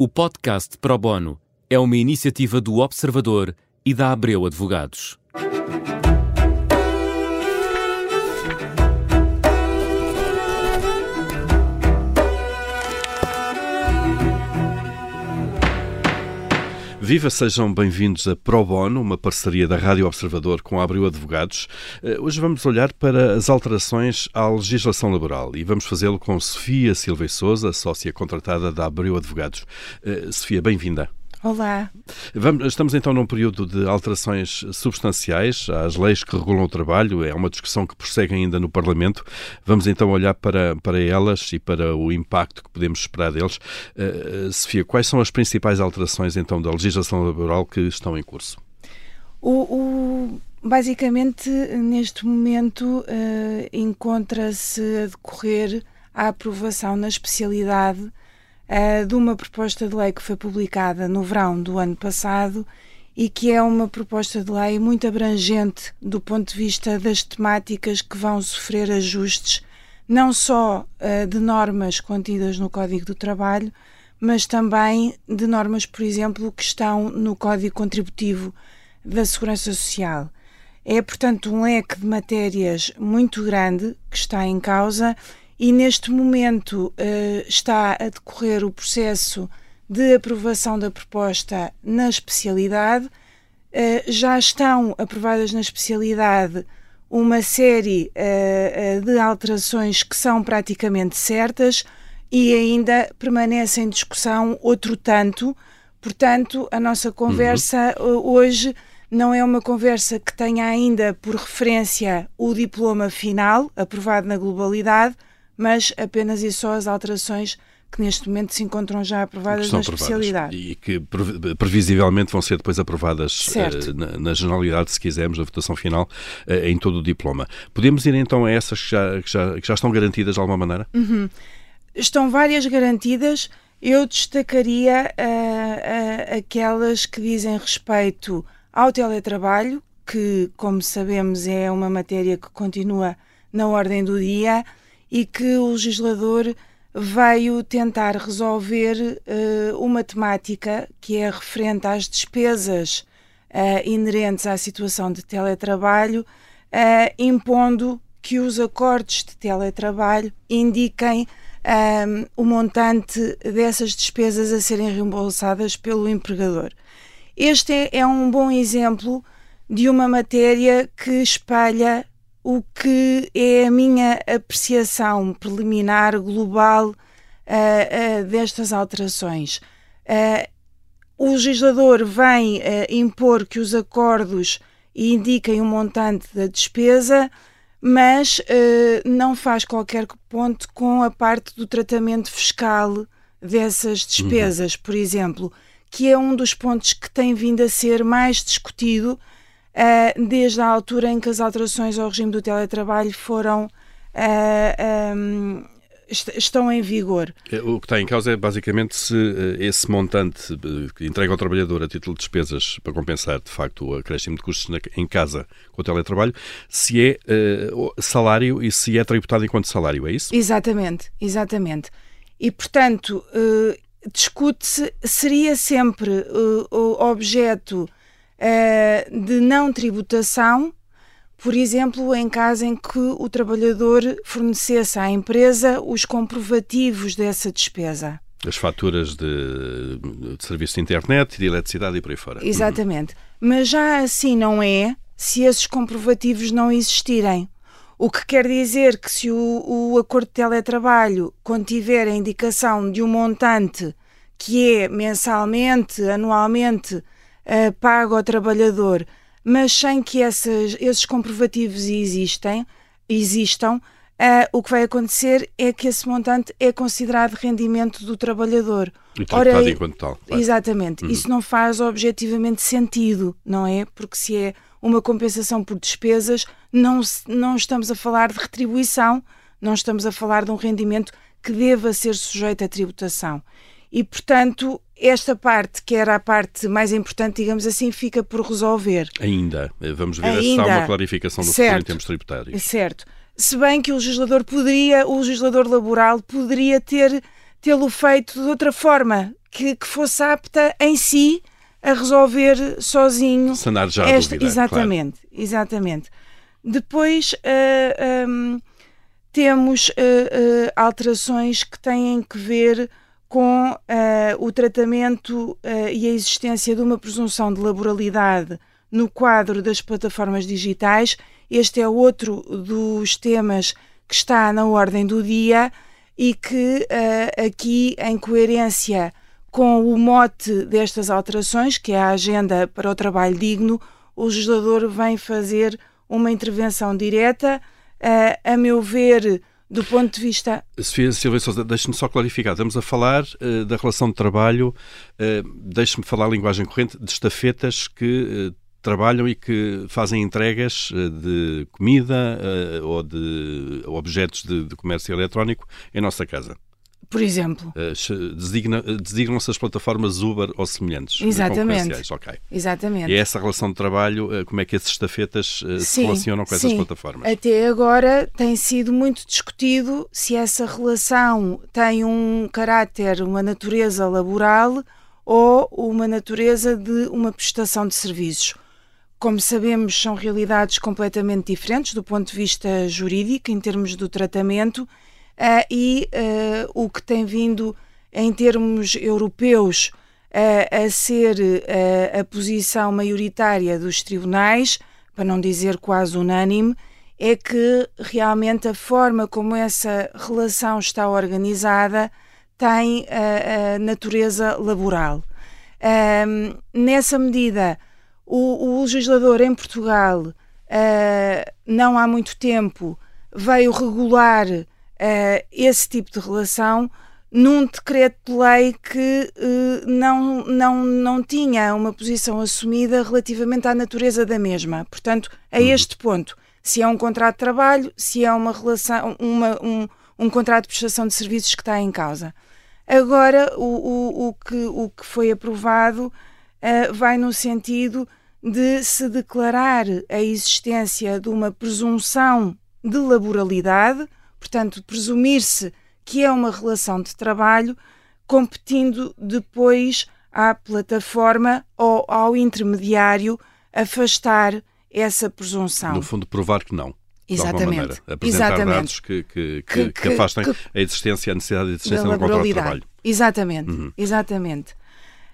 O podcast Pro Bono é uma iniciativa do Observador e da Abreu Advogados. Viva, sejam bem-vindos a Pro Bono, uma parceria da Rádio Observador com a Abril Advogados. Eh, hoje vamos olhar para as alterações à legislação laboral e vamos fazê-lo com Sofia Silva e Souza, sócia contratada da Abril Advogados. Eh, Sofia, bem-vinda. Olá. Vamos, estamos então num período de alterações substanciais às leis que regulam o trabalho. É uma discussão que prossegue ainda no Parlamento. Vamos então olhar para, para elas e para o impacto que podemos esperar deles. Uh, Sofia, quais são as principais alterações então da legislação laboral que estão em curso? O, o basicamente, neste momento, uh, encontra-se a decorrer a aprovação na especialidade uh, de uma proposta de lei que foi publicada no verão do ano passado e que é uma proposta de lei muito abrangente do ponto de vista das temáticas que vão sofrer ajustes, não só uh, de normas contidas no Código do Trabalho, mas também de normas, por exemplo, que estão no Código Contributivo da Segurança Social. É, portanto, um leque de matérias muito grande que está em causa e neste momento uh, está a decorrer o processo de aprovação da proposta na especialidade. Uh, já estão aprovadas na especialidade uma série uh, de alterações que são praticamente certas e ainda permanece em discussão outro tanto. Portanto, a nossa conversa uhum. hoje não é uma conversa que tenha ainda por referência o diploma final, aprovado na globalidade, mas apenas e só as alterações que neste momento se encontram já aprovadas na especialidade. E que previsivelmente vão ser depois aprovadas uh, na, na, generalidade, se quisermos, na votação final, uh, em todo o diploma. Podemos ir então a essas que já, que já, que já estão garantidas de alguma maneira? Uhum. Estão várias garantidas. Eu destacaria uh, aquelas que dizem respeito ao teletrabalho, que, como sabemos, é uma matéria que continua na ordem do dia e que o legislador veio tentar resolver uh, uma temática que é referente às despesas uh, inerentes à situação de teletrabalho, uh, impondo que os acordos de teletrabalho indiquem um, o montante dessas despesas a serem reembolsadas pelo empregador. Este é, é um bom exemplo de uma matéria que espalha o que é a minha apreciação preliminar global uh, uh, destas alterações. Uh, o legislador vem impor que os acordos indiquem o um montante da despesa, mas não faz qualquer ponto com a parte do tratamento fiscal dessas despesas, uhum. por exemplo, que é um dos pontos que tem vindo a ser mais discutido uh, desde a altura em que as alterações ao regime do teletrabalho foram uh, ah, um, est estão em vigor. É, o que está em causa é basicamente se eh, esse montante que entrega ao trabalhador a título de despesas para compensar de facto o acréscimo de custos na, em casa com o teletrabalho, se é uh, salário e se é tributado enquanto salário, é isso? Exatamente, exatamente. E portanto, uh, discute-se, seria sempre uh, objeto uh, de não tributação, por exemplo, em caso em que o trabalhador fornecesse à empresa os comprovativos dessa despesa. As faturas de, de serviço de internet, de eletricidade e por aí fora. Exatamente. Uhum. Mas já assim não é se esses comprovativos não existirem. O que quer dizer que se o, o acordo de teletrabalho contiver a indicação de um montante que é mensalmente, anualmente, uh, pago ao trabalhador, mas sem que essas, esses comprovativos existem, existam, uh, o que vai acontecer é que esse montante é considerado rendimento do trabalhador. E Ora, enquanto tal. Claro. Exatamente. Uhum. Isso não faz objetivamente sentido, não é? Porque se é uma compensação por despesas, não, não estamos a falar de retribuição, não estamos a falar de um rendimento que deva ser sujeito à tributação. E, portanto, esta parte, que era a parte mais importante, digamos assim, fica por resolver. Ainda. Vamos ver Ainda. se há uma clarificação do certo. futuro em termos tributários. Certo. Se bem que o legislador poderia, o legislador laboral poderia ter tê-lo feito de outra forma, que, que fosse apta em si a resolver sozinho. Sanar já esta, a dúvida, Exatamente, claro. exatamente. Depois uh, um, temos uh, uh, alterações que têm que ver com o tratamento e a existência de uma presunção de laboralidade no quadro das plataformas digitais. Este é outro dos temas que está na ordem do dia e que aqui, em coerência com o mote destas alterações, que é a Agenda para o Trabalho Digno, o legislador vem fazer uma intervenção direta, uh, a meu ver, do ponto de vista. Sofia Sousa, deixe-me só clarificar. Estamos a falar uh, da relação de trabalho, uh, deixe-me falar a linguagem corrente, de estafetas que uh, trabalham e que fazem entregas de comida ou de objetos de, de comércio eletrónico em nossa casa. Por exemplo. Uh, designa, designam-se as plataformas Uber ou semelhantes. Exatamente. Okay. Exatamente. E é essa relação de trabalho, uh, como é que esses estafetas uh, se relacionam com essas sim. plataformas? Até agora tem sido muito discutido se essa relação tem um caráter, uma natureza laboral ou uma natureza de uma prestação de serviços. Como sabemos, são realidades completamente diferentes do ponto de vista jurídico, em termos do tratamento e uh, o que tem vindo em termos europeus uh, a ser a posição maioritária dos tribunais, para não dizer quase unânime, é que realmente a forma como essa relação está organizada tem a natureza laboral. nessa medida, o, o, legislador em Portugal, uh, não há muito tempo, veio regular uh, esse tipo de relação num decreto de lei que uh, não, não, não tinha uma posição assumida relativamente à natureza da mesma. Portanto, a uhum. este ponto, se é um contrato de trabalho, se é uma relação, uma, um, um contrato de prestação de serviços que está em causa. Agora, o, o, o, que, o que foi aprovado uh, vai no sentido de se declarar a existência de uma presunção de laboralidade portanto, presumir-se que é uma relação de trabalho, competindo depois à plataforma ou ao intermediário afastar essa presunção. No fundo, provar que não. Exatamente. Maneira, apresentar Exatamente. dados que, que, que, que afastem a existência, a necessidade de existência do contrato de trabalho. Exatamente, uhum. exatamente.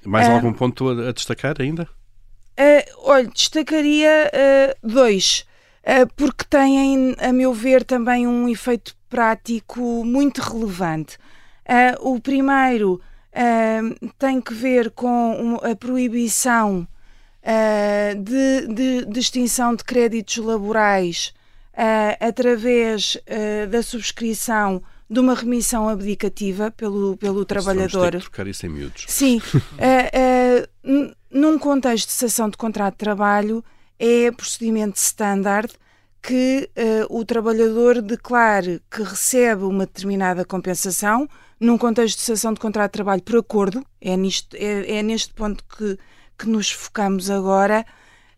Mais uh, algum ponto a, a, destacar ainda? Uh, olha, destacaria uh, dois. Eh, porque têm, a meu ver, também um efeito prático muito relevante. Eh, o primeiro eh, tem que ver com a proibição de, de, de extinção de créditos laborais através da subscrição de uma remissão abdicativa pelo, pelo trabalhador. Vamos ter que trocar isso em miúdos. Sim. uh, uh, num contexto de cessação de contrato de trabalho, é procedimento standard que uh, o trabalhador declare que recebe uma determinada compensação num contexto de cessação de contrato de trabalho por acordo, é, nisto, é, é neste ponto que, que nos focamos agora.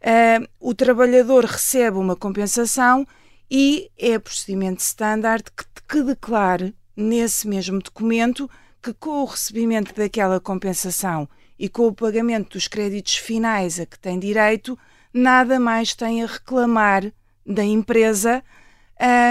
Uh, o trabalhador recebe uma compensação e é procedimento standard que, que declare nesse mesmo documento que com o recebimento daquela compensação e com o pagamento dos créditos finais a que tem direito, nada mais tem a reclamar da empresa,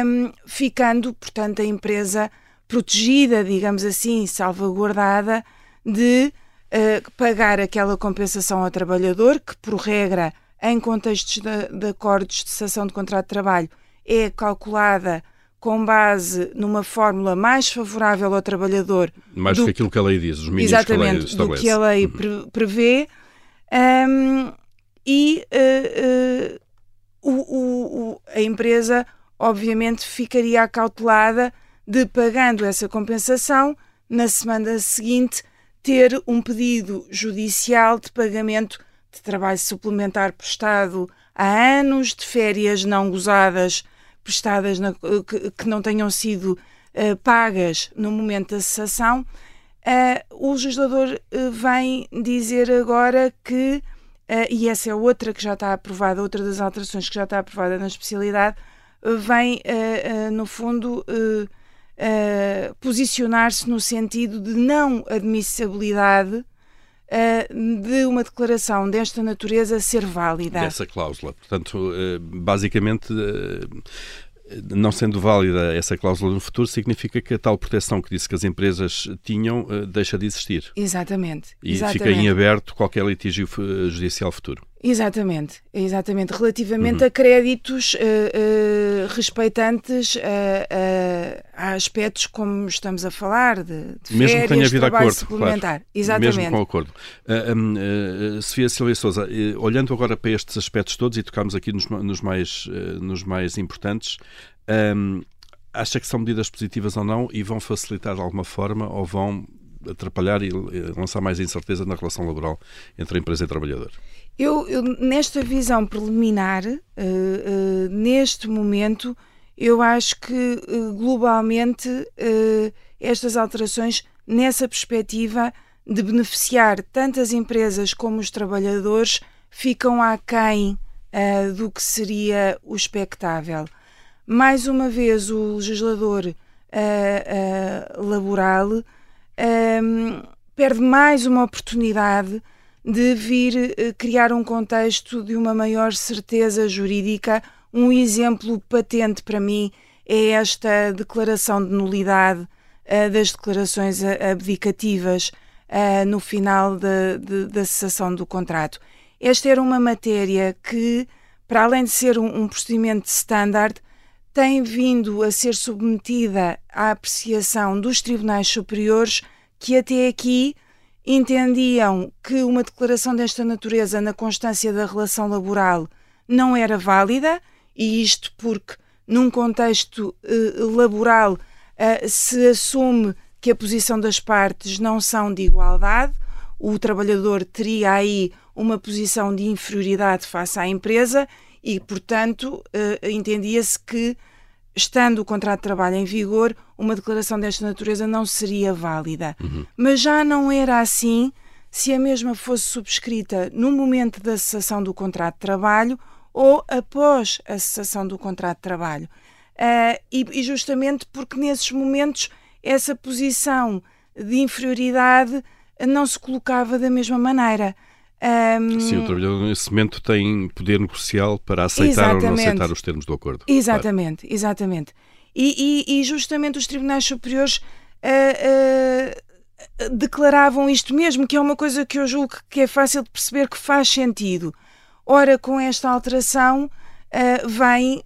um, ficando, portanto, a empresa protegida, digamos assim, salvaguardada de uh, pagar aquela compensação ao trabalhador, que, por regra, em contextos de, de acordos de cessação de contrato de trabalho, é calculada com base numa fórmula mais favorável ao trabalhor. Mais do que aquilo que a lei diz, os mínimos exatamente, que a lei do que a lei uhum. prevê. Um, e uh, uh, o, o, a empresa, obviamente, ficaria acautelada de, pagando essa compensação, na semana seguinte, ter um pedido judicial de pagamento de trabalho suplementar prestado há anos, de férias não gozadas prestadas na, que, que, não tenham sido uh, pagas no momento da cessação. Uh, o legislador uh, vem dizer agora que, e essa é outra que já está aprovada, outra das alterações que já está aprovada na especialidade, vem, no fundo, uh, posicionar-se no sentido de não admissibilidade uh, de uma declaração desta natureza ser válida. Dessa cláusula. Portanto, uh, basicamente não sendo válida essa cláusula no futuro, significa que a tal proteção que disse que as empresas tinham deixa de existir. Exatamente. E exatamente. fica em aberto qualquer litígio judicial futuro. Exatamente, exatamente. Relativamente uhum. a créditos uh, uh, respeitantes uh, a aspectos como estamos a falar, de, de Mesmo férias, que tenha havido acordo, suplementar. Claro. Exatamente. Mesmo com acordo. Um, Sofia Silvia Souza, olhando agora para estes aspectos todos e tocámos aqui nos, nos mais, nos mais importantes, um, acha que são medidas positivas ou não e vão facilitar de alguma forma ou vão atrapalhar e lançar mais incerteza na relação laboral entre a empresa e o trabalhador? Eu, eu nesta visão preliminar, uh, uh, neste momento, eu acho que uh, globalmente estas alterações, nessa perspectiva de beneficiar tanto as empresas como os trabalhadores, ficam aquém do que seria o expectável. Mais uma vez, o legislador laboral perde mais uma oportunidade de vir eh, criar um contexto de uma maior certeza jurídica. Um exemplo patente para mim é esta declaração de nulidade uh, das declarações abdicativas uh, no final de, de, da cessação do contrato. Esta era uma matéria que, para além de ser um, um procedimento standard, tem vindo a ser submetida à apreciação dos tribunais superiores que até aqui entendiam que uma declaração desta natureza na constância da relação laboral não era válida, e isto porque, num contexto eh, laboral, eh, se assume que a posição das partes não são de igualdade, o trabalhador teria aí uma posição de inferioridade face à empresa e, portanto, eh, entendia-se que estando o contrato de trabalho em vigor, uma declaração desta natureza não seria válida. Uhum. Mas já não era assim se a mesma fosse subscrita no momento da cessação do contrato de trabalho ou após a cessação do contrato de trabalho. Uh, e, e justamente porque nesses momentos essa posição de inferioridade não se colocava da mesma maneira. Um... Sim, o trabalhador nesse momento tem poder negocial para aceitar ou não aceitar os termos do acordo. Exatamente, claro. exatamente. E, e, e, justamente os tribunais superiores uh, uh, declaravam isto mesmo, que é uma coisa que eu julgo que é fácil de perceber que faz sentido. Ora, com esta alteração, uh, vem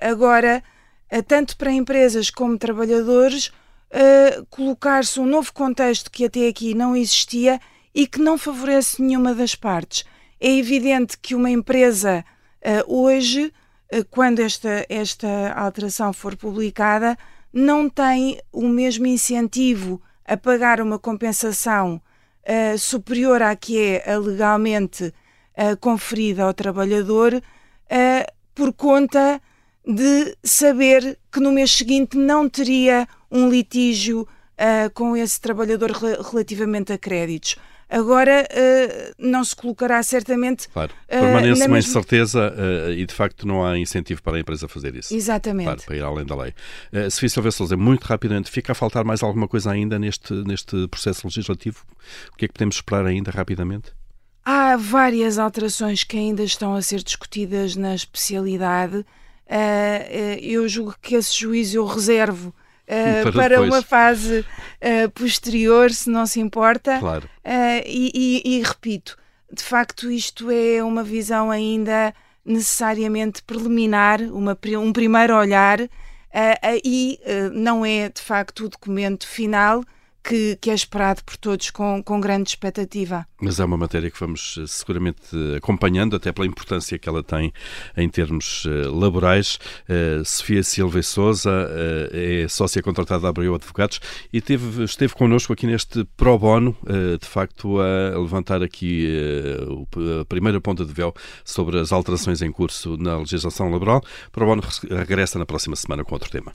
agora, tanto para empresas como trabalhadores, colocar-se um novo contexto que até aqui não existia e que não favorece nenhuma das partes. É evidente que uma empresa uh, hoje, uh, quando esta, esta alteração for publicada, não tem o mesmo incentivo a pagar uma compensação uh, superior à que é legalmente conferida ao trabalhador, por conta de saber que no mês seguinte não teria um litígio com esse trabalhador relativamente a créditos agora uh, não se colocará certamente. Claro, eh, permanece uh, uma mesma... incerteza uh, e de facto não há incentivo para a empresa fazer isso. Exatamente. Claro, para ir além da lei. Uh, Sofia Silva Souza, muito rapidamente, fica a faltar mais alguma coisa ainda neste, neste processo legislativo? O que é que podemos esperar ainda rapidamente? Há várias alterações que ainda estão a ser discutidas na especialidade. eu julgo que esse juízo eu reservo para, para uma fase uh, posterior, se não se importa. Claro. Uh, e, e, e, repito, de facto, isto é uma visão ainda necessariamente preliminar, uma, um primeiro olhar, e não é de facto o documento final que, que, é esperado por todos com, com grande expectativa. Mas é uma matéria que vamos eh, seguramente acompanhando, até pela importância que ela tem em termos laborais. Uh, Sofia Silva Souza uh, é sócia contratada da Abreu Advogados e teve, esteve connosco aqui neste pro bono, de facto, a levantar aqui a primeira ponta de véu sobre as alterações em curso na legislação laboral. Pro bono regressa na próxima semana com outro tema.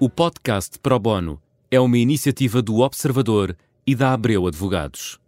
O podcast Pro Bono é uma iniciativa do Observador e da Abreu Advogados.